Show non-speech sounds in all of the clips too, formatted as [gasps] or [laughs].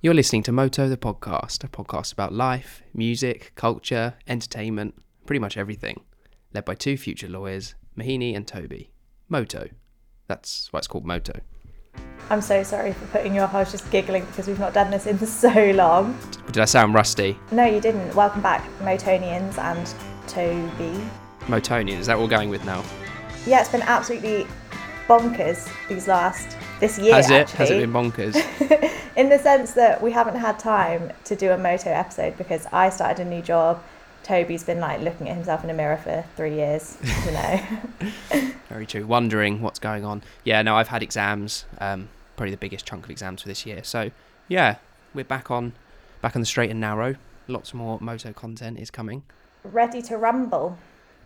You're listening to Moto the podcast, a podcast about life, music, culture, entertainment, pretty much everything. Led by two future lawyers, Mahini and Toby. Moto. That's why it's called Moto. I'm so sorry for putting you off. I was just giggling because we've not done this in [laughs] so long. Did I sound rusty? No, you didn't. Welcome back, Motonians and Toby. Motonian, is that what we're going with now? Yeah, it's been absolutely bonkers these last this year. Has it? Actually. Has it been bonkers? [laughs] in the sense that we haven't had time to do a moto episode because I started a new job. Toby's been like looking at himself in a mirror for three years, you know. [laughs] [laughs] Very true. Wondering what's going on. Yeah, no, I've had exams. Um, probably the biggest chunk of exams for this year. So yeah, we're back on, back on the straight and narrow. Lots more moto content is coming. Ready to rumble.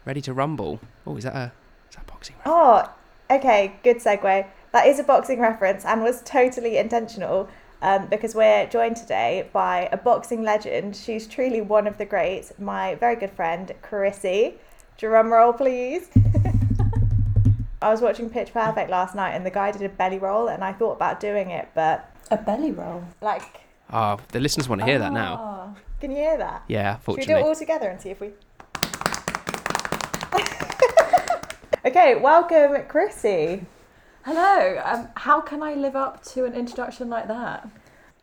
Ready to rumble. Oh, is that a is that boxing? reference? Oh, okay, good segue. That is a boxing reference and was totally intentional um, because we're joined today by a boxing legend. She's truly one of the greats, my very good friend, Chrissie. Drum roll, please. [laughs] I was watching Pitch Perfect last night and the guy did a belly roll and I thought about doing it, but A belly roll. like. Oh, the listeners want to hear that now. Oh, Can you hear that? Yeah, Should we do it all together and see if we. [laughs] okay, welcome, Chrissie. Hello. Um, how can I live up to an introduction like that?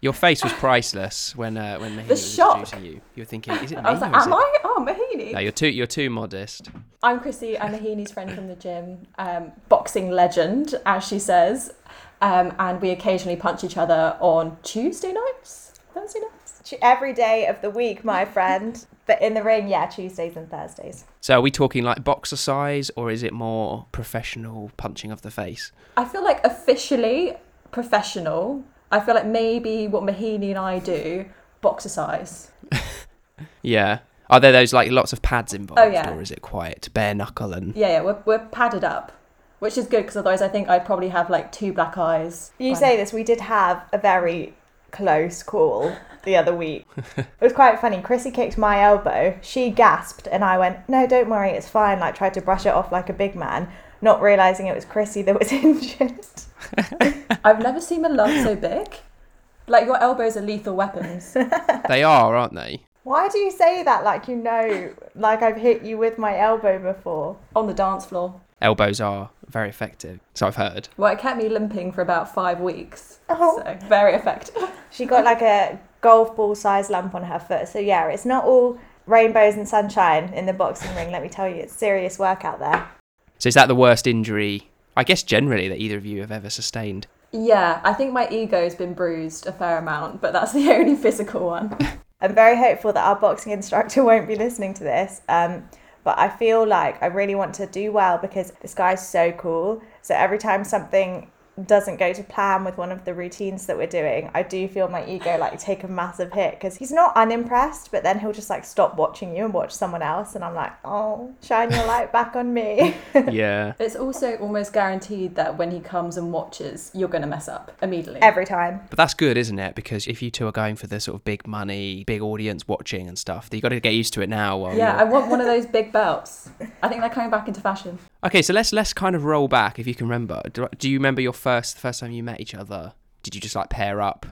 Your face was priceless when uh, when Mahini The was shock. introducing you. You were thinking, is it me? [laughs] I was or like, is am it-" I? Oh, Mahini. No, you're too you're too modest. I'm Chrissie. I'm Mahini's friend from the gym, um, boxing legend, as she says. Um, and we occasionally punch each other on Tuesday nights, Thursday nights. Every day of the week, my [laughs] friend. But in the ring, yeah, Tuesdays and Thursdays. So are we talking like boxercise or is it more professional punching of the face? I feel like officially professional. I feel like maybe what Mahini and I do, boxercise. [laughs] Yeah. Are there those like lots of pads involved, Oh, yeah. or is it quite bare knuckle and? Yeah, yeah, we're, we're padded up, which is good because otherwise I think I'd probably have like two black eyes. You say this, we did have a very close call the other week. it was quite funny. Chrissie kicked my elbow. She gasped, and I went, No, don't worry, it's fine. Like, tried to brush it off like a big man, not realizing it was Chrissie that was [laughs] injured. I've never seen my love so big. Like your elbows are lethal weapons. they are, aren't they? Why do you say that like you know, like I've hit you with my elbow before? on the dance floor. Elbows are very effective, so I've heard. Well, it kept me limping for about five weeks. Oh. So very effective. [laughs] She got like a golf ball size lump on her foot. So, yeah, it's not all rainbows and sunshine in the boxing ring, let me tell you. It's serious work out there. So is that the worst injury? I guess generally that either of you have ever sustained. Yeah, I think my ego's been bruised a fair amount, but that's the [laughs] only physical one. I'm very hopeful that our boxing instructor [laughs] won't be listening to this. Um, but I feel like I really want to do well because this guy's so cool. So every time something doesn't go to plan with one of the routines that we're doing, I do feel my ego like take a massive hit because he's not unimpressed, but then he'll just like stop watching you and watch someone else. And I'm like, oh, shine your light back on me. [laughs] yeah. It's also almost guaranteed that when he comes and watches, you're going to mess up immediately. every time. But that's good, isn't it? Because if you two are going for the sort of big money, big audience watching and stuff, you got to get used to it now. While yeah, I you're... want one of those big belts. I think they're coming back into fashion. Okay, so let's let's kind of roll back if you can remember. Do, do you remember your first the first time you met each other? Did you just like pair up?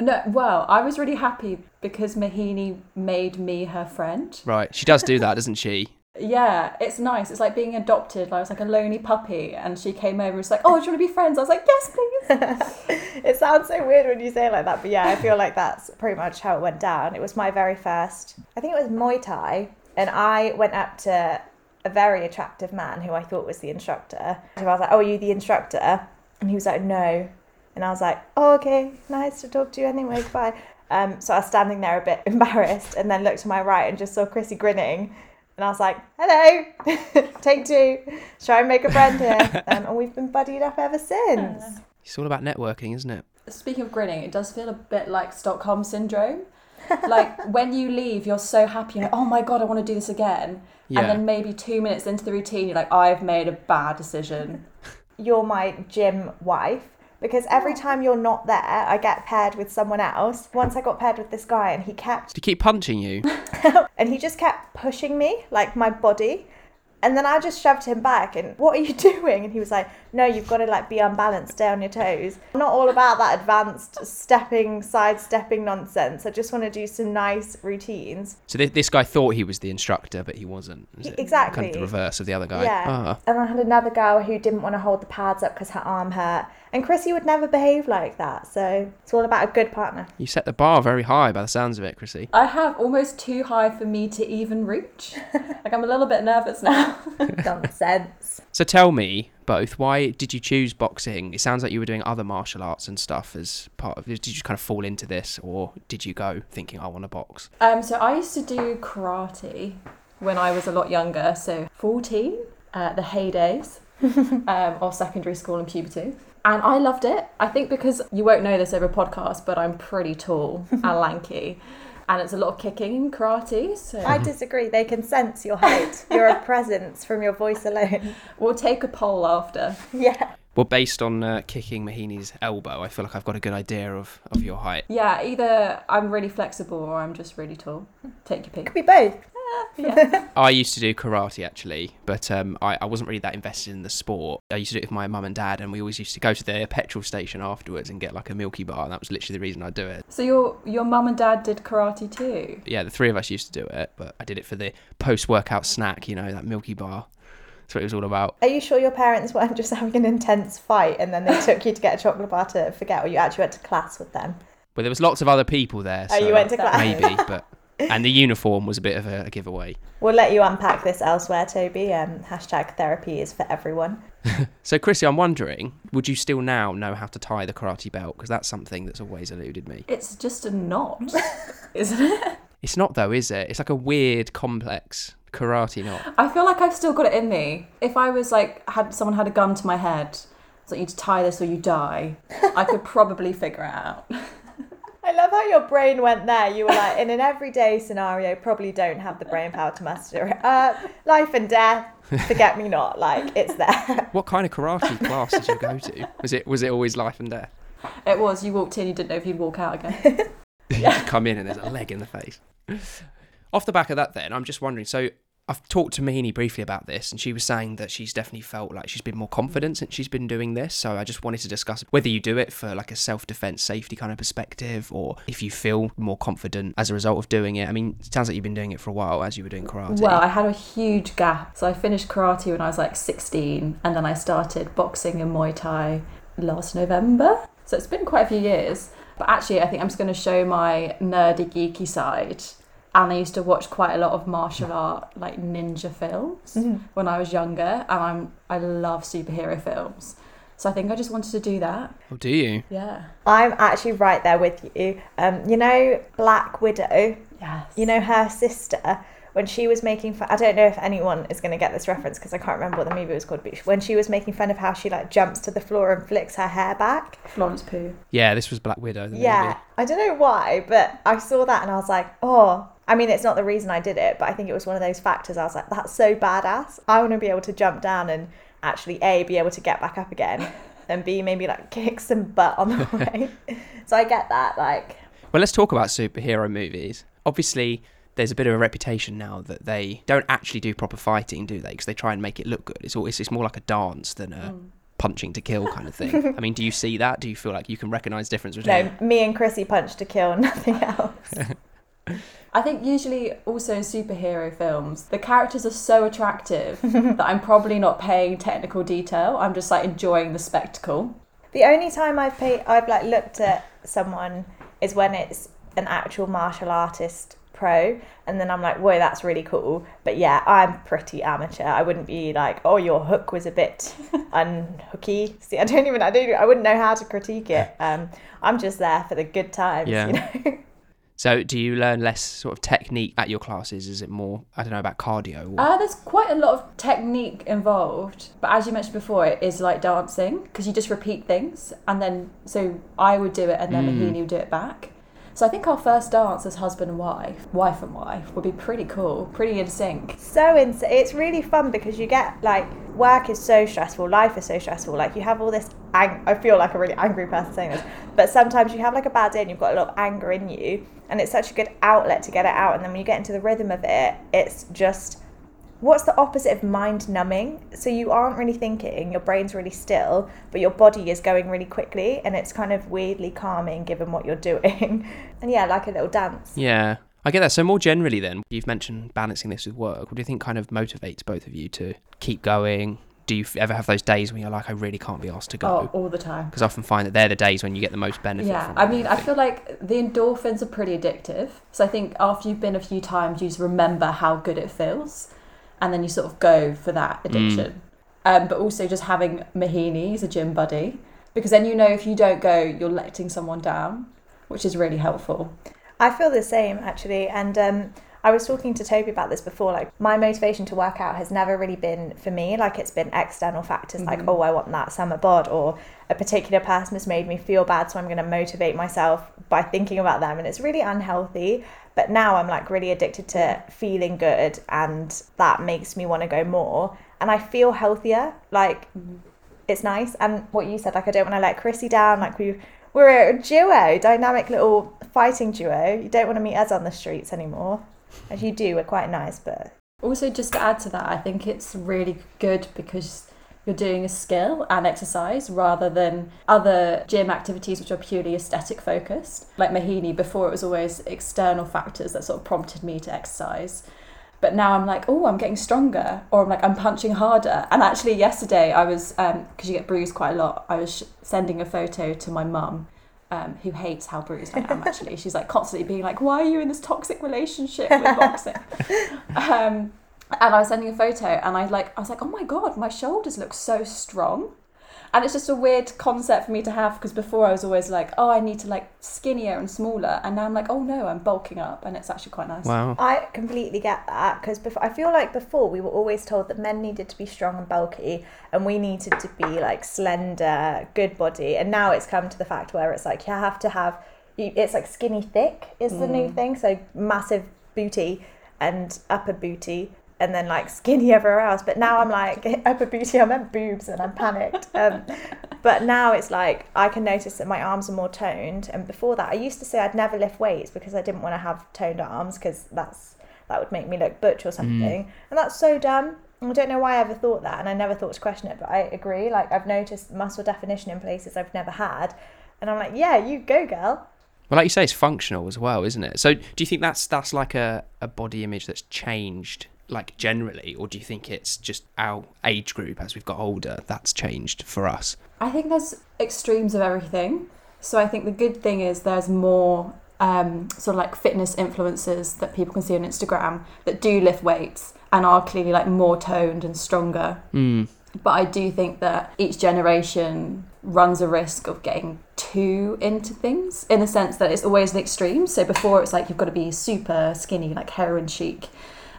No, well, I was really happy because Mahini made me her friend. Right. She does do that, doesn't she? Yeah, it's nice. It's like being adopted. Like I was like a lonely puppy, and she came over and was like, "Oh, do you want to be friends?" I was like, "Yes, please." [laughs] It sounds so weird when you say it like that, but yeah, I feel like that's pretty much how it went down. It was my very first, I think it was Muay Thai, and I went up to a very attractive man who I thought was the instructor. So I was like, "Oh, are you the instructor?" And he was like, "No," and I was like, "Oh, okay, nice to talk to you anyway. Goodbye." Um, so I was standing there a bit [laughs] embarrassed, and then looked to my right and just saw Chrissie grinning. And I was like, hello, [laughs] take two, try and make a friend here. [laughs] Um, and we've been buddied up ever since. It's all about networking, isn't it? Speaking of grinning, it does feel a bit like Stockholm syndrome. Like when you leave, you're so happy. You're like, "Oh my god, I want to do this again." Yeah. And then maybe two minutes into the routine, you're like, "I've made a bad decision." [laughs] you're my gym wife because every time you're not there, I get paired with someone else. Once I got paired with this guy, and he kept Did he keep punching you? [laughs] and he just kept pushing me like my body And then I just shoved him back and what are you [laughs] doing? And he was like, No, you've got to like be unbalanced, stay on your toes. I'm not all about that advanced stepping, sidestepping nonsense. I just want to do some nice routines. So this, this guy thought he was the instructor, but he wasn't. is it? Kind of the reverse of the other guy. Yeah. Ah. And I had another girl who didn't want to hold the pads up because her arm hurt. And Chrissie would never behave like that. So it's all about a good partner. You set the bar very high by the sounds of it, Chrissie. I have almost too high for me to even reach. [laughs] like I'm a little bit nervous now. [laughs] Nonsense. So tell me both, why did you choose boxing? It sounds like you were doing other martial arts and stuff as part of Did you kind of fall into this or did you go thinking, I want to box? Um, so I used to do karate when I was a lot younger, so 14, uh, the heydays [laughs] um, of secondary school and puberty. And I loved it. I think because you won't know this over podcast, but I'm pretty tall [laughs] and lanky. And it's a lot of kicking in karate. So I disagree. They can sense your height. You're a presence from your voice alone. [laughs] we'll take a poll after. Yeah. Well, based on uh, kicking Mahini's elbow, I feel like I've got a good idea of, of your height. Yeah, either I'm really flexible or I'm just really tall. Take your pick. Could be both. [laughs] Yeah. [laughs] I used to do karate actually, but um, I, I wasn't really that invested in the sport. I used to do it with my mum and dad, and we always used to go to the petrol station afterwards and get like a Milky Bar, and that was literally the reason I do it. So your your mum and dad did karate too. Yeah, the three of us used to do it, but I did it for the post-workout snack, you know, that Milky Bar. That's what it was all about. Are you sure your parents weren't just having an intense fight and then they [laughs] took you to get a chocolate bar to forget, or you actually went to class with them? Well, there was lots of other people there, so Oh, you went to class. maybe, but and the uniform was a bit of a, a giveaway. We'll let you unpack this elsewhere, Toby. Um, hashtag therapy is for everyone. [laughs] So, Chrissie, I'm wondering, would you still now know how to tie the karate belt? Because that's something that's always eluded me. It's just a knot, [laughs] isn't it? It's not though, is it? It's like a weird, complex karate knot. I feel like I've still got it in me. If I was like had someone had a gun to my head, it's like you need to tie this or you die. I could probably figure it out. [laughs] I love how your brain went there. You were like, in an everyday scenario, probably don't have the brain power to master it. Uh, life and death, forget me not. Like, it's there. [laughs] What kind of karate class did you go to? Was it was it always life and death? It was you walked in, you didn't know if you'd walk out again. [laughs] You just come in and there's a leg in the face. Off the back of that, then I'm just wondering. So I've talked to Mahini briefly about this, and she was saying that she's definitely felt like she's been more confident since she's been doing this. So I just wanted to discuss whether you do it for like a self-defense, safety kind of perspective, or if you feel more confident as a result of doing it. I mean, it sounds like you've been doing it for a while as you were doing karate. Well, I had a huge gap. So I finished karate when I was like 16, and then I started boxing and Muay Thai last November. So it's been quite a few years. But actually, I think I'm just going to show my nerdy, geeky side. And I used to watch quite a lot of martial art, like ninja films, when I was younger, and I'm I love superhero films. So I think I just wanted to do that. oh, do you? Yeah. I'm actually right there with you. Um, you know, Black Widow, Yes. you know, her sister, when she was making fun, I don't know if anyone is going to get this reference because I can't remember what the movie was called, but when she was making fun of how she like jumps to the floor and flicks her hair back. Florence Pugh. Yeah, this was Black Widow. The Yeah, movie. I don't know why, but I saw that and I was like, oh. I mean, it's not the reason I did it, but I think it was one of those factors. I was like, that's so badass. I want to be able to jump down and actually A, be able to get back up again, [laughs] and B, maybe like kick some butt on the [laughs] way. so I get that. Like, Well, let's talk about superhero movies. Obviously, there's a bit of a reputation now that they don't actually do proper fighting, do they? Because they try and make it look good. It's always it's more like a dance than a mm. punching to kill kind of thing. I mean, do you see that? Do you feel like you can recognise difference between? no, me and Chrissy punch to kill, [laughs] nothing else. I think usually also in superhero films, the characters are so attractive [laughs] that I'm probably not paying technical detail. I'm just like enjoying the spectacle. The only time I've paid, I've like looked at someone is when it's an actual martial artist pro, and then I'm like, whoa, that's really cool. But yeah, I'm pretty amateur. I wouldn't be like, oh, your hook was a bit [laughs] unhooky. See, I don't even, I don't, I wouldn't know how to critique it. [laughs] Um, I'm just there for the good times, Yeah. you know. So, do you learn less sort of technique at your classes? Is it more I don't know about cardio? Or... Uh, there's quite a lot of technique involved, but as you mentioned before, it is like dancing because you just repeat things, and then so I would do it, and then Mm. Mahini would do it back. So I think our first dance as husband and wife, wife and wife, would be pretty cool, pretty in sync. so ins- it's really fun because you get like work is so stressful life is so stressful like you have all this ang- i feel like a really angry person saying this but sometimes you have like a bad day and you've got a lot of anger in you and it's such a good outlet to get it out and then when you get into the rhythm of it it's just what's the opposite of mind numbing? So you aren't really thinking, your brain's really still, but your body is going really quickly and it's kind of weirdly calming given what you're doing. [laughs] and yeah, like a little dance. Yeah. I get that. So more generally then, you've mentioned balancing this with work. What do you think kind of motivates both of you to keep going? Do you ever have those days when you're like, I really can't be asked to go? Oh, go? all the time. Because I often find that they're the days when you get the most benefit. Yeah, from I mean, I think. feel like the endorphins are pretty addictive. So I think after you've been a few times, you just remember how good it feels, and then you sort of go for that addiction. Um, but also just having Mahini as a gym buddy, because then you know if you don't go, you're letting someone down, which is really helpful. I feel the same actually, and um, I was talking to Toby about this before. Like my motivation to work out has never really been for me. Like it's been external factors, like Mhm. oh, I want that summer bod, or a particular person has made me feel bad, so I'm going to motivate myself by thinking about them, and it's really unhealthy. But now I'm like really addicted to feeling good, and that makes me want to go more, and I feel healthier. Like mm-hmm. it's nice. And what you said, like I don't want to let Chrissie down. Like we we're a duo, dynamic little fighting duo. You don't want to meet us on the streets anymore. As you do, we're quite nice, but Also, just to add to that, I think it's really good because you're doing a skill and exercise rather than other gym activities which are purely aesthetic focused. Like Mahini, before it was always external factors that sort of prompted me to exercise. But now I'm like, oh, I'm getting stronger, or I'm like, I'm punching harder. And actually, yesterday I was, um because you get bruised quite a lot, I was sh- sending a photo to my mum, um, who hates how bruised I am. Actually, she's like constantly being like, why are you in this toxic relationship with boxing? [laughs] um, and I was sending a photo, and I like, I was like, oh my god, my shoulders look so strong. And it's just a weird concept for me to have because before I was always like, oh, I need to like skinnier and smaller, and now I'm like, oh no, I'm bulking up, and it's actually quite nice. Wow. I completely get that because before I feel like before we were always told that men needed to be strong and bulky, and we needed to be like slender, good body, and now it's come to the fact where it's like you have to have, you, it's like skinny thick is the new Mm. thing, so massive booty and upper booty. And then like skinny [laughs] everywhere else, but now I'm like upper booty. I meant boobs, and I'm panicked. Um, [laughs] but now it's like I can notice that my arms are more toned. And before that, I used to say I'd never lift weights because I didn't want to have toned arms because that's that would make me look butch or something. And that's so dumb. I don't know why I ever thought that, and I never thought to question it. But I agree. Like I've noticed muscle definition in places I've never had, and I'm like, yeah, you go, girl. Well, like you say, it's functional as well, isn't it? So, do you think that's that's like a, a body image that's changed, like generally, or do you think it's just our age group as we've got older that's changed for us? I think there's extremes of everything. So I think the good thing is there's more um, sort of like fitness influencers that people can see on Instagram that do lift weights and are clearly like more toned and stronger. Mm. But I do think that each generation runs a risk of getting too into things in the sense that it's always an extreme. So before it's like you've got to be super skinny, like heroin chic.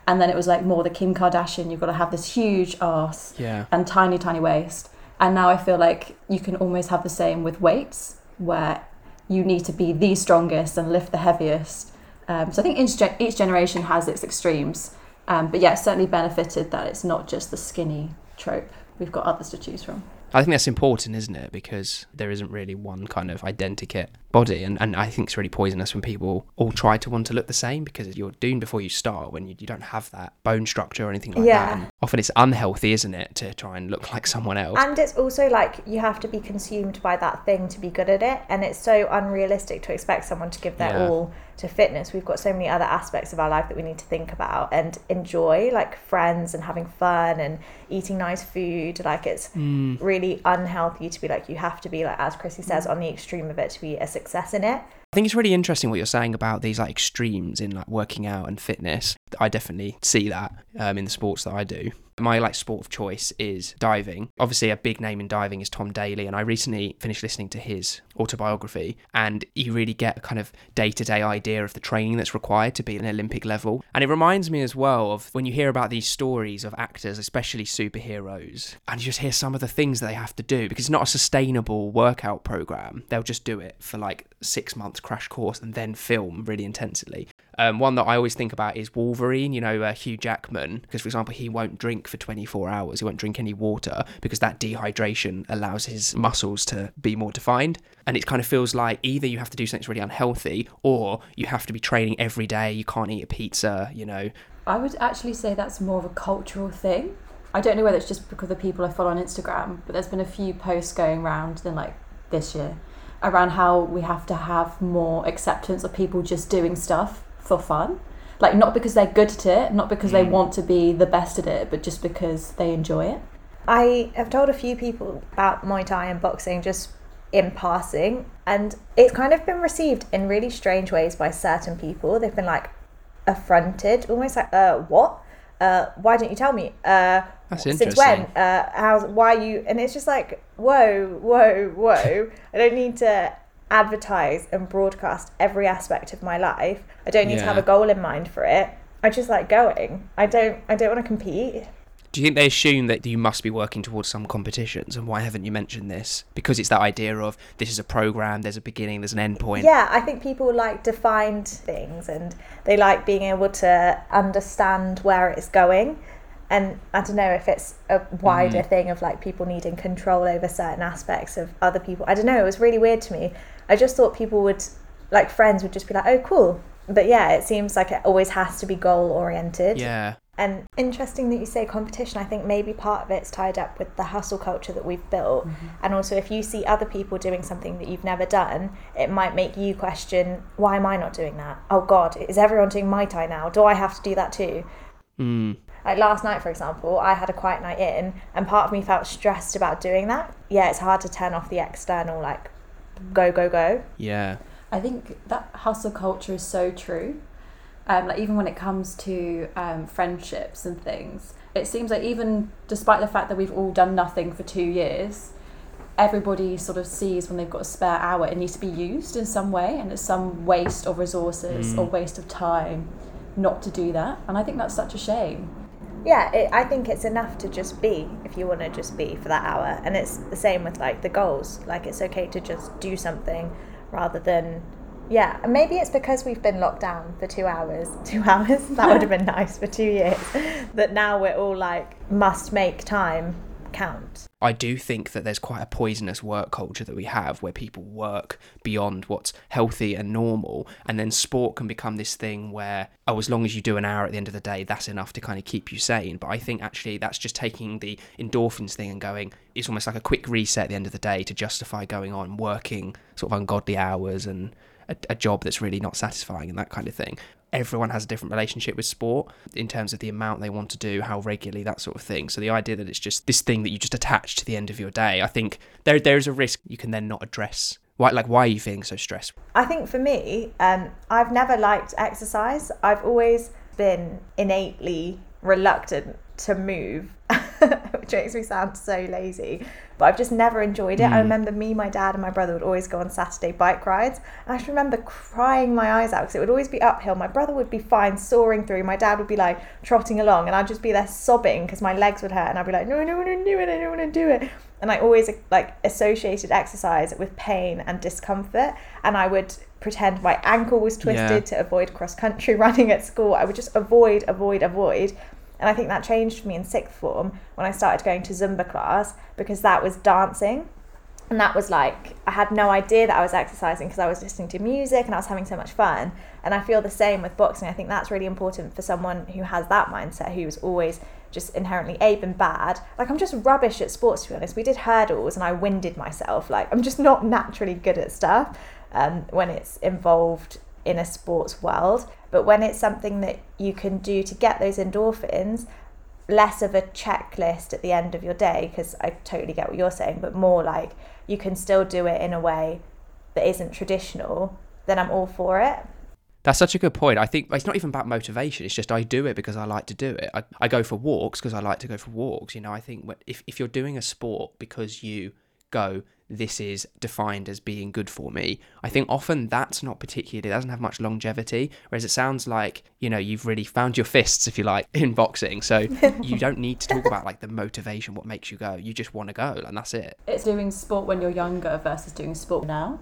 And then it was like more the Kim Kardashian, you've got to have this huge ass Yeah. and tiny, tiny waist. And now I feel like you can almost have the same with weights, where you need to be the strongest and lift the heaviest. Um, so I think each, gen- each generation has its extremes. Um, but yeah, it's certainly benefited that it's not just the skinny trope. We've got others to choose from. I think that's important, isn't it? Because there isn't really one kind of identikit body, and, and I think it's really poisonous when people all try to want to look the same because you're doomed before you start when you, you don't have that bone structure or anything like Yeah. that. And often it's unhealthy, isn't it, to try and look like someone else? And it's also like you have to be consumed by that thing to be good at it. And it's so unrealistic to expect someone to give their Yeah. all to fitness. We've got so many other aspects of our life that we need to think about and enjoy, like friends and having fun and eating nice food. Like it's Mm. really unhealthy to be like, you have to be, like, as Chrissie says, on the extreme of it to be a success in it. I think it's really interesting what you're saying about these like extremes in like working out and fitness. I definitely see that um, in the sports that I do. My like sport of choice is diving. Obviously, a big name in diving is Tom Daley, and I recently finished listening to his autobiography, and you really get a kind of day-to-day idea of the training that's required to be an Olympic level. And it reminds me as well of when you hear about these stories of actors, especially superheroes, and you just hear some of the things that they have to do because it's not a sustainable workout program. They'll just do it for like six months crash course and then film really intensely. Um, one that I always think about is Wolverine, you know, uh, Hugh Jackman, because for example, he won't drink for 24 hours. He won't drink any water because that dehydration allows his muscles to be more defined. And it kind of feels like either you have to do something that's really unhealthy or you have to be training every day. You can't eat a pizza, you know. I would actually say that's more of a cultural thing. I don't know whether it's just because the people I follow on Instagram, but there's been a few posts going around in like this year around how we have to have more acceptance of people just doing stuff for fun. Like not because they're good at it, not because they Mm. want to be the best at it, but just because they enjoy it. I have told a few people about Muay Thai and boxing just in passing, and it's kind of been received in really strange ways by certain people. They've been like affronted, almost like, uh, what? Uh, why didn't you tell me? Uh, That's since when? Uh, how's why you? And it's just like, whoa, whoa, whoa! [laughs] I don't need to advertise and broadcast every aspect of my life. I don't need to have a goal in mind for it. I just like going. I don't. I don't want to compete. Do you think they assume that you must be working towards some competitions? And why haven't you mentioned this? Because it's that idea of this is a program, there's a beginning, there's an end point. Yeah, I think people like defined things and they like being able to understand where it's going. And I don't know if it's a wider mm. thing of like people needing control over certain aspects of other people. I don't know, it was really weird to me. I just thought people would, like friends would just be like, oh, cool. But yeah, it seems like it always has to be goal oriented. Yeah. And interesting that you say competition. I think maybe part of it's tied up with the hustle culture that we've built. And also, if you see other people doing something that you've never done, it might make you question, why am I not doing that? Oh God, is everyone doing Muay Thai now? Do I have to do that too? Mm. Like last night, for example, I had a quiet night in, and part of me felt stressed about doing that. Yeah, it's hard to turn off the external, like, go, go, go. Yeah. I think that hustle culture is so true. Um, like even when it comes to um, friendships and things, it seems like even despite the fact that we've all done nothing for two years, everybody sort of sees when they've got a spare hour it needs to be used in some way, and it's some waste of resources or Mm. waste of time not to do that. And I think that's such a shame. Yeah it, i think it's enough to just be if you want to just be for that hour. And it's the same with like the goals. Like it's okay to just do something rather than yeah and maybe it's because we've been locked down for two hours [laughs] two hours that would have been [laughs] nice for two years that now we're all like must make time count I do think that there's quite a poisonous work culture that we have where people work beyond what's healthy and normal. And then sport can become this thing where, oh, as long as you do an hour at the end of the day, that's enough to kind of keep you sane. But I think actually that's just taking the endorphins thing and going, it's almost like a quick reset at the end of the day to justify going on working sort of ungodly hours and a, a job that's really not satisfying and that kind of thing. Everyone has a different relationship with sport in terms of the amount they want to do, how regularly, that sort of thing. So the idea that it's just this thing that you just attach to the end of your day, I think there there is a risk you can then not address. Why, like, why are you feeling so stressed? I think for me, um, I've never liked exercise. I've always been innately reluctant to move, [laughs] [laughs] which makes me sound so lazy. But I've just never enjoyed it. I Mm. remember me, my dad, and my brother would always go on Saturday bike rides. And I just remember crying my eyes out because it would always be uphill. My brother would be fine, soaring through. My dad would be like trotting along, and I'd just be there sobbing because my legs would hurt. And I'd be like, no, I don't want to do it. I don't want to do it. And I always like associated exercise with pain and discomfort. And I would pretend my ankle was twisted Yeah. to avoid cross country [laughs] running at school. I would just avoid, avoid, avoid. And I think that changed for me in sixth form when I started going to Zumba class because that was dancing. And that was like, I had no idea that I was exercising because I was listening to music and I was having so much fun. And I feel the same with boxing. I think that's really important for someone who has that mindset, who's always just inherently A, and bad. Like, I'm just rubbish at sports, to be honest. We did hurdles and I winded myself. Like, I'm just not naturally good at stuff um, when it's involved in a sports world. But when it's something that you can do to get those endorphins, less of a checklist at the end of your day, because I totally get what you're saying, but more like you can still do it in a way that isn't traditional, then I'm all for it. That's such a good point. I think it's not even about motivation. It's just I do it because I like to do it. I, I go for walks because I like to go for walks. You know, I think if, if you're doing a sport because you go, this is defined as being good for me, I think often that's not particularly, it doesn't have much longevity. Whereas it sounds like, you know, you've really found your fists, if you like, [laughs] in boxing. So you don't need to talk about like the motivation, what makes you go. You just want to go, and that's it. It's doing sport when you're younger versus doing sport now.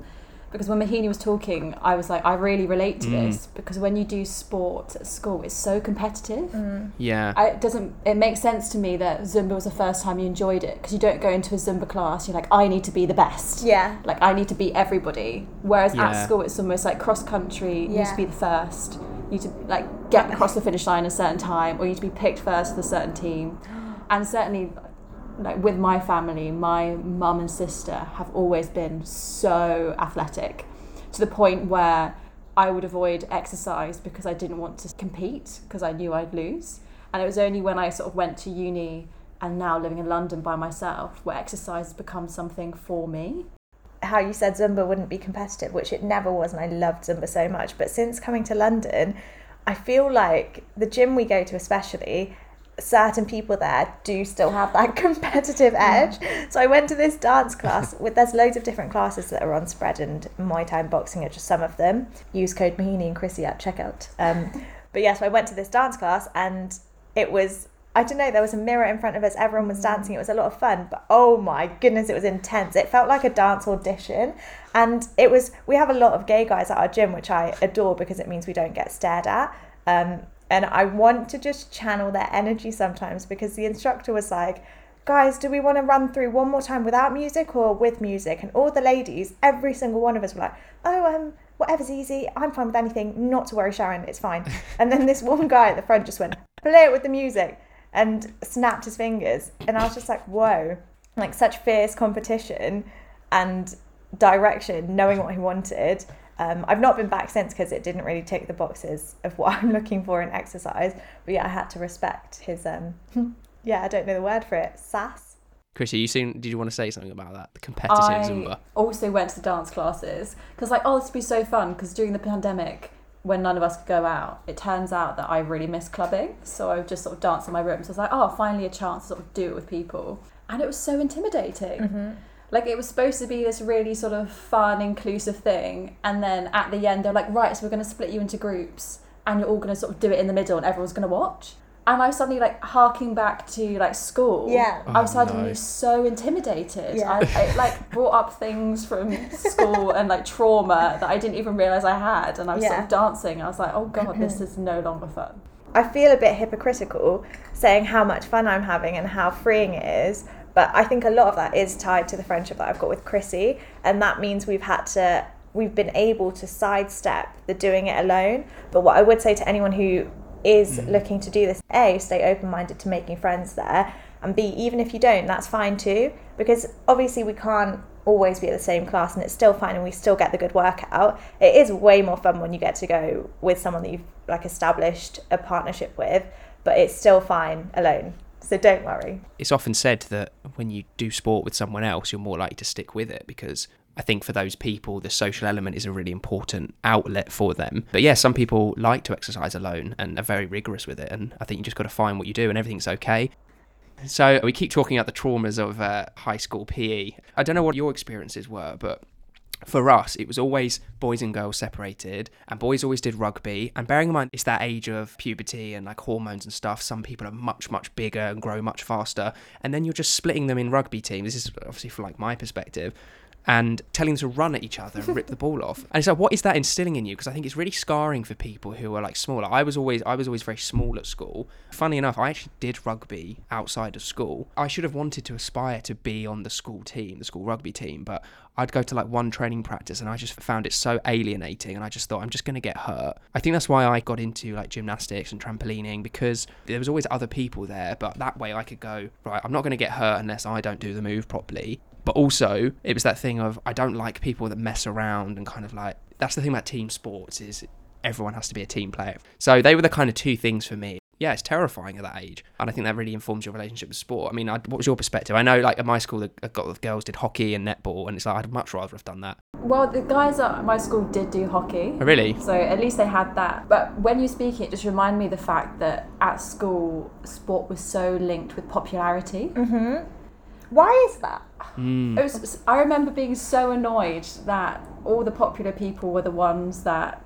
Because when Mahini was talking, I was like, I really relate to Mm. this because when you do sport at school, it's so competitive. Yeah. I, it doesn't. It makes sense to me that Zumba was the first time you enjoyed it because you don't go into a Zumba class. You're like, I need to be the best. Yeah. Like I need to beat everybody. Whereas Yeah. at school, it's almost like cross country. You used Yeah. to be the first. you need to like get across the finish line a certain time, or you need to be picked first for a certain team. [gasps] And certainly, like with my family, my mum and sister have always been so athletic to the point where I would avoid exercise because I didn't want to compete because I knew I'd lose. And it was only when I sort of went to uni and now living in London by myself where exercise has become something for me. How you said Zumba wouldn't be competitive, which it never was, and I loved Zumba so much. But since coming to London, I feel like the gym we go to, especially, certain people there do still have that [laughs] competitive edge. So I went to this dance class with there's loads of different classes that are on spread and Muay Thai and boxing are just some of them. Use code Mahini and Chrissie at checkout. Um, [laughs] but yes, yeah, so I went to this dance class and it was I don't know, there was a mirror in front of us, everyone was dancing, it was a lot of fun, but oh my goodness, it was intense. It felt like a dance audition. And it was, we have a lot of gay guys at our gym, which I adore because it means we don't get stared at. Um, and I want to just channel their energy sometimes because the instructor was like, guys, do we want to run through one more time without music or with music? And all the ladies, every single one of us were like, oh, um, whatever's easy, I'm fine with anything, not to worry, Sharon, it's fine. [laughs] And then this one guy at the front just went, play it with the music and snapped his fingers. And I was just like, whoa, like such fierce competition and direction, knowing what he wanted. Um, I've not been back since because it didn't really tick the boxes of what [laughs] I'm looking for in exercise. But yeah, I had to respect his, um, [laughs] yeah, I don't know the word for it, sass. Chrissie, you seen? Did you want to say something about that? The competitive I Zumba. also went to the dance classes because, like, oh, this would be so fun. Because during the pandemic, when none of us could go out, it turns out that I really miss clubbing. So I would just sort of dance in my room. So I was like, oh, finally a chance to sort of do it with people. And it was so intimidating. Mm-hmm. Like it was supposed to be this really sort of fun, inclusive thing. And then at the end, they're like, right, so we're going to split you into groups and you're all going to sort of do it in the middle and everyone's going to watch. And I was suddenly like harking back to like school. Yeah. Oh, I was Oh, suddenly no. so intimidated. Yeah. I, I like brought up things from school [laughs] and like trauma that I didn't even realize I had. And I was sort of dancing. I was like, oh god, this [laughs] is no longer fun. I feel a bit hypocritical saying how much fun I'm having and how freeing it is, but I think a lot of that is tied to the friendship that I've got with Chrissie, and that means we've had to we've been able to sidestep the doing it alone. But what I would say to anyone who is mm. looking to do this, A, stay open minded to making friends there, and B, even if you don't, that's fine too, because obviously we can't always be at the same class and it's still fine and we still get the good workout. It is way more fun when you get to go with someone that you've like established a partnership with, but it's still fine alone. So don't worry. It's often said that when you do sport with someone else, you're more likely to stick with it because I think for those people, the social element is a really important outlet for them. But yeah, some people like to exercise alone and are very rigorous with it. And I think you just got to find what you do and everything's okay. So we keep talking about the traumas of uh, high school PE. I don't know what your experiences were, but for us, it was always boys and girls separated, and boys always did rugby. And bearing in mind, it's that age of puberty and like hormones and stuff. Some people are much, much bigger and grow much faster. And then you're just splitting them in rugby teams. This is obviously from like my perspective. And telling them to run at each other and rip the ball off. And so, what is that instilling in you? Because I think it's really scarring for people who are like smaller. I was always, I was always very small at school. Funny enough, I actually did rugby outside of school. I should have wanted to aspire to be on the school team, the school rugby team, but I'd go to like one training practice and I just found it so alienating and I just thought I'm just going to get hurt. I think that's why I got into like gymnastics and trampolining because there was always other people there, but that way I could go, right, I'm not going to get hurt unless I don't do the move properly. But also, it was that thing of I don't like people that mess around and kind of like that's the thing about team sports is everyone has to be a team player. So they were the kind of two things for me. Yeah, it's terrifying at that age, and I think that really informs your relationship with sport. I mean, I, what was your perspective? I know, like at my school, the, a lot of girls did hockey and netball, and it's like I'd much rather have done that. Well, the guys at my school did do hockey. Oh, really? So at least they had that. But when you speak it, just remind me the fact that at school, sport was so linked with popularity. Mm-hmm. Why is that? Mm. It was, I remember being so annoyed that all the popular people were the ones that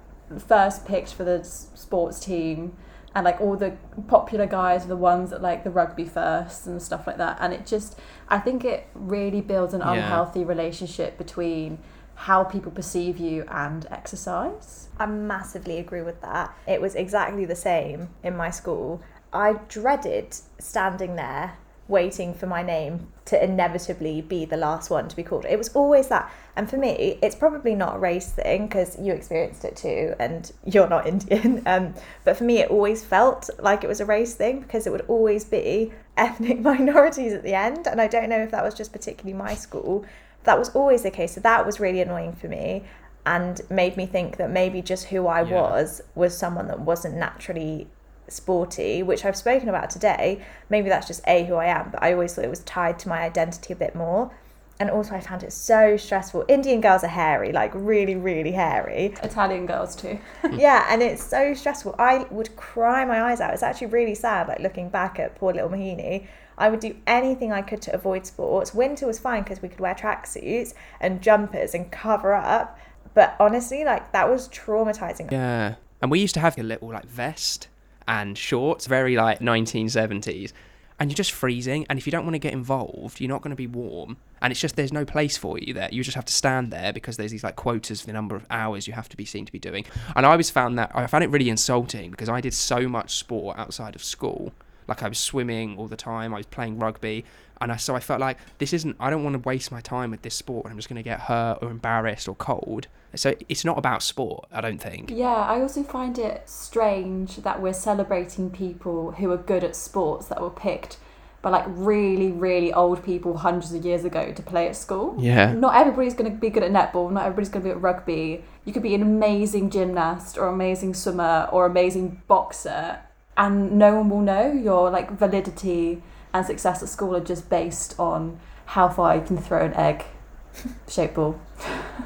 first picked for the sports team, and like all the popular guys are the ones that like the rugby first and stuff like that. And it just, I think it really builds an Yeah. unhealthy relationship between how people perceive you and exercise. I massively agree with that. It was exactly the same in my school. I dreaded standing there waiting for my name to inevitably be the last one to be called. It was always that. And for me, it's probably not a race thing because you experienced it too and you're not [laughs] Indian. Um, but for me, it always felt like it was a race thing because it would always be [laughs] ethnic [laughs] minorities at the end. And I don't know if that was just particularly my school. That was always the case. So that was really annoying for me and made me think that maybe just who I Yeah. was was someone that wasn't naturally sporty, which I've spoken about today. Maybe that's just A, who I am, but I always thought it was tied to my identity a bit more. And also, I found it so stressful. Indian girls are hairy, like really, really hairy. Italian girls too. [laughs] yeah, and it's so stressful. I would cry my eyes out. It's actually really sad, like looking back at poor little Mahini. I would do anything I could to avoid sports. Winter was fine because we could wear tracksuits and jumpers and cover up. But honestly, like that was traumatizing. Yeah. And we used to have a little like vest and shorts, very like 1970s. And you're just freezing. And if you don't want to get involved, you're not going to be warm. And it's just there's no place for you there. You just have to stand there because there's these like quotas for the number of hours you have to be seen to be doing. And I always found that I found it really insulting because I did so much sport outside of school. Like I was swimming all the time, I was playing rugby, and I so I felt like this isn't. I don't want to waste my time with this sport, and I'm just going to get hurt or embarrassed or cold. So it's not about sport, I don't think. Yeah, I also find it strange that we're celebrating people who are good at sports that were picked by like really, really old people hundreds of years ago to play at school. Yeah. Not everybody's going to be good at netball, not everybody's going to be at rugby. You could be an amazing gymnast or amazing swimmer or amazing boxer, and no one will know your like validity and success at school are just based on how far you can throw an egg [laughs] shaped ball.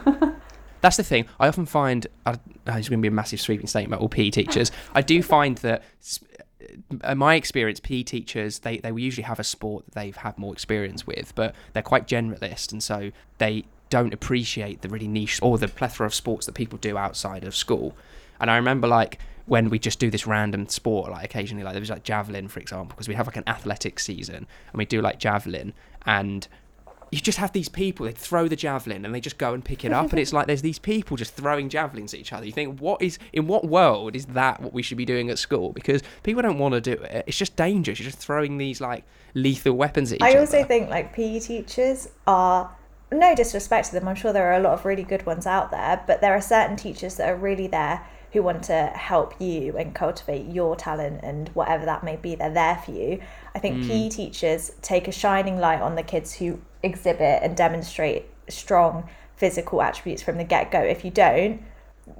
[laughs] That's the thing. I often find, uh, it's going to be a massive sweeping statement, about all PE teachers. I do find that, s- in my experience, PE teachers, they, they usually have a sport that they've had more experience with, but they're quite generalist. And so they don't appreciate the really niche or the plethora of sports that people do outside of school. And I remember, like, when we just do this random sport, like occasionally, like there was like javelin, for example, because we have like an athletic season and we do like javelin, and you just have these people they throw the javelin and they just go and pick it up and it's like there's these people just throwing javelins at each other. You think what is in what world is that what we should be doing at school? Because people don't want to do it. It's just dangerous. You're just throwing these like lethal weapons at each I other. also think like PE teachers are no disrespect to them. I'm sure there are a lot of really good ones out there, but there are certain teachers that are really there who want to help you and cultivate your talent and whatever that may be. They're there for you. I think PE teachers take a shining light on the kids who exhibit and demonstrate strong physical attributes from the get go. If you don't,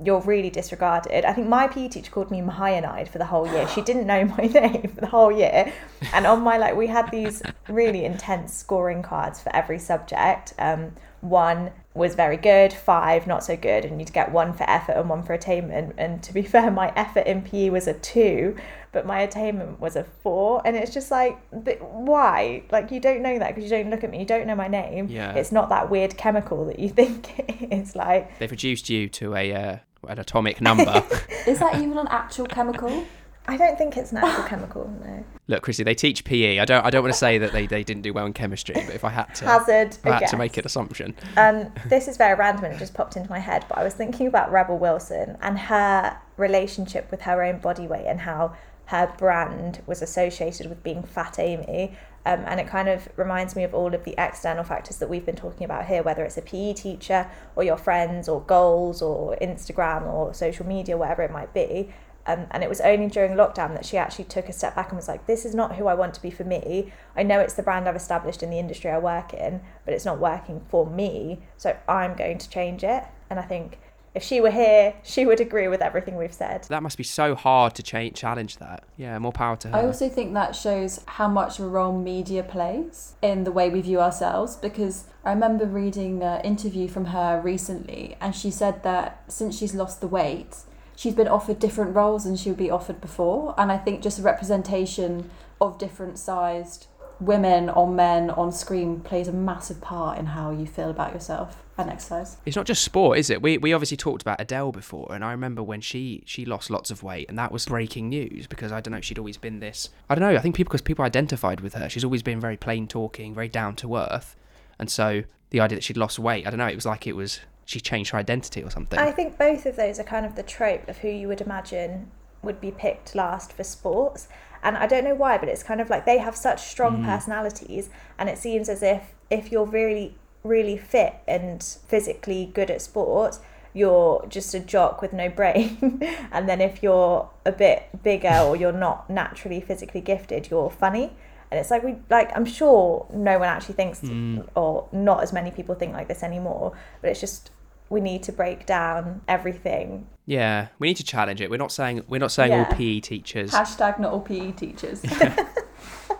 you're really disregarded. I think my PE teacher called me Mahyanide for the whole year. She didn't know [laughs] my name for the whole year. And on my like we had these really intense scoring cards for every subject. Um, one was very good, five not so good, and you'd get one for effort and one for attainment. And to be [laughs] fair, my effort in PE was a two, but my attainment was a four. And it's just like, why? Like you don't know that because you don't look at me, you don't know my name. Yeah. It's not that weird chemical that you [laughs] think it is. Like they've reduced you to a uh, an atomic number [laughs] Is that even an actual chemical? I don't think it's an actual chemical. No. Look chrissie they teach pe i don't i don't want to say that they, they didn't do well in chemistry but if i had to Hazard. i had guess. to make an assumption Um, this is very random and it just popped into my head, but I was thinking about Rebel Wilson and her relationship with her own body weight and how her brand was associated with being fat Amy. Um, and it kind of reminds me of all of the external factors that we've been talking about here, whether it's a PE teacher or your friends or goals or Instagram or social media, whatever it might be. Um, and it was only during lockdown that she actually took a step back and was like, this is not who I want to be for me. I know it's the brand I've established in the industry I work in, but it's not working for me. So I'm going to change it. And I think if she were here, she would agree with everything we've said. that must be so hard to change challenge that yeah more power to her I also think that shows how much of a role media plays in the way we view ourselves because I remember reading an interview from her recently and she said that since she's lost the weight, she's been offered different roles than she would be offered before. And I think just a representation of different sized women or men on screen plays a massive part in how you feel about yourself and exercise. It's not just sport, is it? We we obviously talked about Adele before, and I remember when she she lost lots of weight, and that was breaking news because I don't know, she'd always been this. I don't know. I think people because people identified with her. She's always been very plain talking, very down to earth, and so the idea that she'd lost weight, I don't know. It was like it was she changed her identity or something. I think both of those are kind of the trope of who you would imagine would be picked last for sports. And I don't know why, but it's kind of like they have such strong Mm. personalities, and it seems as if if you're really, really fit and physically good at sport, you're just a jock with no brain. [laughs] and then if you're a bit bigger or you're not naturally physically gifted, you're funny. And it's like we like I'm sure no one actually thinks Mm. or not as many people think like this anymore, but it's just we need to break down everything. Yeah, we need to challenge it. We're not saying we're not saying all PE teachers, Hashtag not all PE teachers. [laughs] [laughs]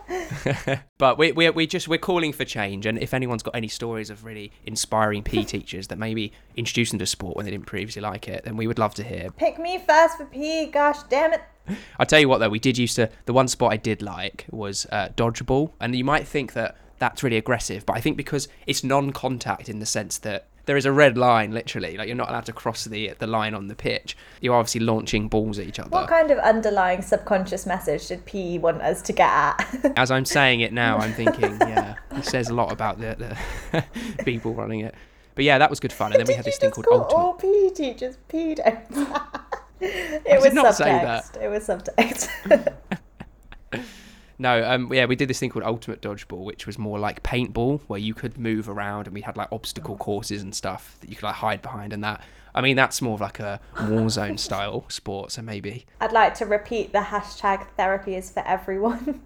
[laughs] but we we we just we're calling for change. And if anyone's got any stories of really inspiring PE teachers that maybe introduced them to sport when they didn't previously like it, then we would love to hear. Pick me first for PE, gosh damn it. [laughs] I tell you what though, we did used to the one spot I did like was uh, dodgeball, and you might think that that's really aggressive, but I think because it's non-contact in the sense that there is a red line, literally, like you're not allowed to cross the the line on the pitch. You're obviously launching balls at each other. What kind of underlying subconscious message did PE want us to get at? [laughs] As I'm saying it now, I'm thinking, yeah, it says a lot about the, the [laughs] people running it. But yeah, that was good fun, and then we had this thing called call Ultimate. all PE teachers pedos? It was not subtext. It was subtext. [laughs] No, um, yeah, we did this thing called Ultimate Dodgeball, which was more like paintball, where you could move around, and we had like obstacle courses and stuff that you could like hide behind, and that. I mean, that's more of like a Warzone [laughs] style sport, so maybe. I'd like to repeat the hashtag therapy is for everyone.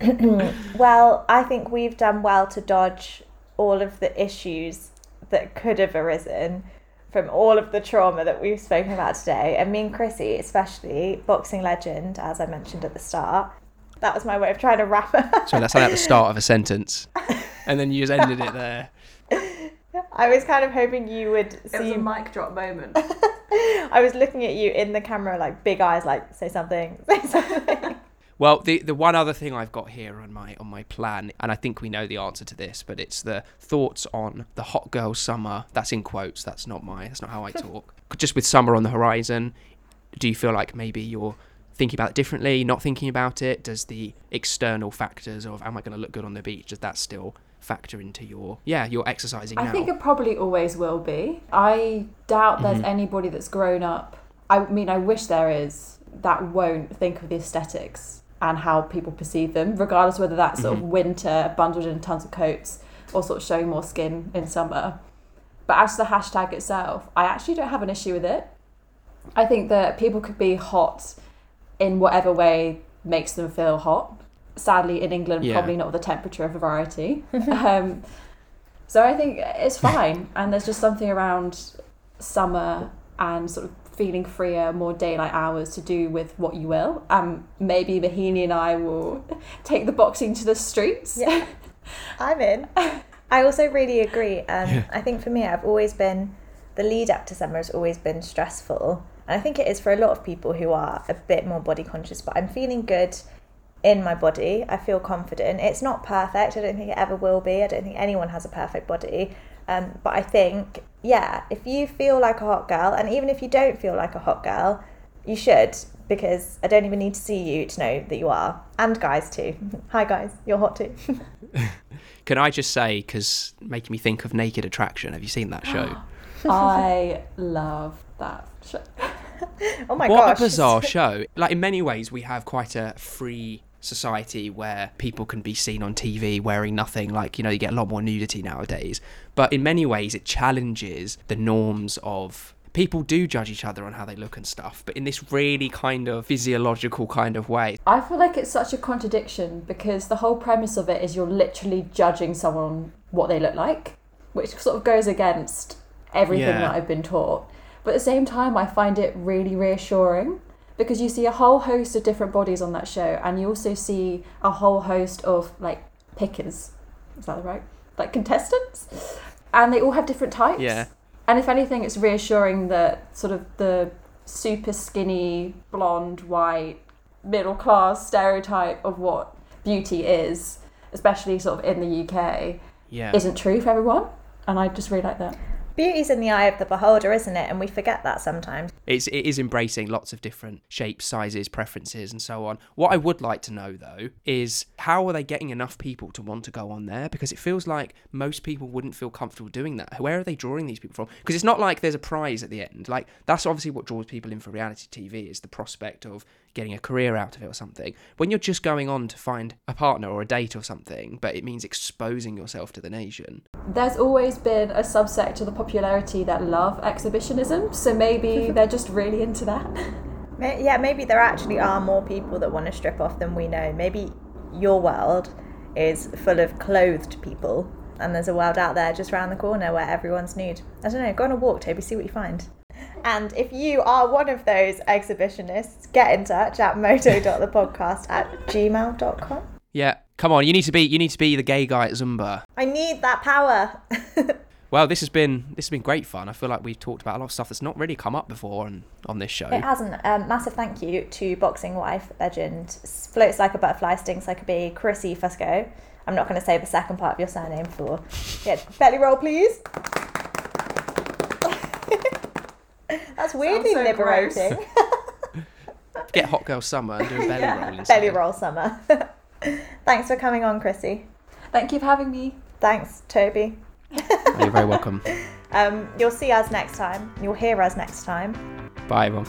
[laughs] well, I think we've done well to dodge all of the issues that could have arisen from all of the trauma that we've spoken about today. And me and Chrissie, especially, boxing legend, as I mentioned at the start. That was my way of trying to wrap it up. So that's like at the start of a sentence, and then you just ended it there. I was kind of hoping you would it was a see. mic drop moment. [laughs] I was looking at you in the camera, like big eyes, like say something, say something. Well, the the one other thing I've got here on my on my plan, and I think we know the answer to this, but it's the thoughts on the hot girl summer. That's in quotes. That's not my. That's not how I [laughs] talk. Just with summer on the horizon, do you feel like maybe you're thinking about it differently, not thinking about it? Does the external factors of am I going to look good on the beach? Does that still factor into your yeah your exercising I now? think it probably always will be. I doubt there's Mhm. anybody that's grown up. I mean, I wish there is that won't think of the aesthetics and how people perceive them, regardless whether that's sort of Mhm. winter bundled in tons of coats or sort of showing more skin in summer. But as to the hashtag itself, I actually don't have an issue with it. I think that people could be hot in whatever way makes them feel hot. Sadly, in England, Yeah. probably not with the temperature of a variety. [laughs] um, so I think it's fine, and there's just something around summer and sort of feeling freer, more daylight hours to do with what you will. Um, maybe Mahini and I will [laughs] take the boxing to the streets. Yeah. [laughs] I'm in. I also really agree. Um, Yeah. I think for me, I've always been the lead up to summer has always been stressful, and I think it is for a lot of people who are a bit more body conscious. But I'm feeling good in my body. I feel confident. It's not perfect. I don't think it ever will be. I don't think anyone has a perfect body. Um, but I think, yeah, if you feel like a hot girl, and even if you don't feel like a hot girl, you should because I don't even need to see you to know that you are. And guys too. [laughs] Hi guys, you're hot too. [laughs] [laughs] Can I just say because making me think of Naked Attraction? Have you seen that show? [gasps] I love that show. Oh my what gosh. a bizarre show. Like in many ways, we have quite a free society where people can be seen on TV wearing nothing. Like you know, you get a lot more nudity nowadays. But in many ways, it challenges the norms of. People do judge each other on how they look and stuff, but in this really kind of physiological kind of way. I feel like it's such a contradiction because the whole premise of it is you're literally judging someone what they look like, which sort of goes against everything Yeah. that I've been taught. But at the same time, I find it really reassuring because you see a whole host of different bodies on that show, and you also see a whole host of like pickers. Is that right? Like contestants, and they all have different types. Yeah. And if anything, it's reassuring that sort of the super skinny, blonde, white, middle class stereotype of what beauty is, especially sort of in the UK, Yeah. isn't true for everyone. And I just really like that. Beauty's in the eye of the beholder, isn't it? And we forget that sometimes. It's, it is embracing lots of different shapes, sizes, preferences, and so on. What I would like to know, though, is how are they getting enough people to want to go on there? Because it feels like most people wouldn't feel comfortable doing that. Where are they drawing these people from? Because it's not like there's a prize at the end. Like, that's obviously what draws people in for reality TV is the prospect of getting a career out of it or something. When you're just going on to find a partner or a date or something, but it means exposing yourself to the nation. There's always been a subsect of the popularity that love exhibitionism, so maybe [laughs] they're just really into that. Yeah, maybe there actually are more people that want to strip off than we know. Maybe your world is full of clothed people, and there's a world out there just round the corner where everyone's nude. I don't know. Go on a walk, Toby. See what you find. And if you are one of those exhibitionists, get in touch at moto.thepodcast at gmail.com. Yeah, come on, you need to be you need to be the gay guy at Zumba. I need that power. [laughs] Well, this has been this has been great fun. I feel like we've talked about a lot of stuff that's not really come up before on on this show. It hasn't. Um, massive thank you to boxing wife legend, floats like a butterfly, stings like a bee, Chrissie Fusco. I'm not going to say the second part of your surname for. Yeah, belly roll, please. That's weirdly so liberating. [laughs] Get Hot Girl Summer and do a belly Yeah, roll instead. belly roll summer. [laughs] Thanks for coming on, Chrissie. Thank you for having me. Thanks, Toby. Oh, [laughs] you're very welcome. Um, you'll see us next time. You'll hear us next time. Bye, everyone.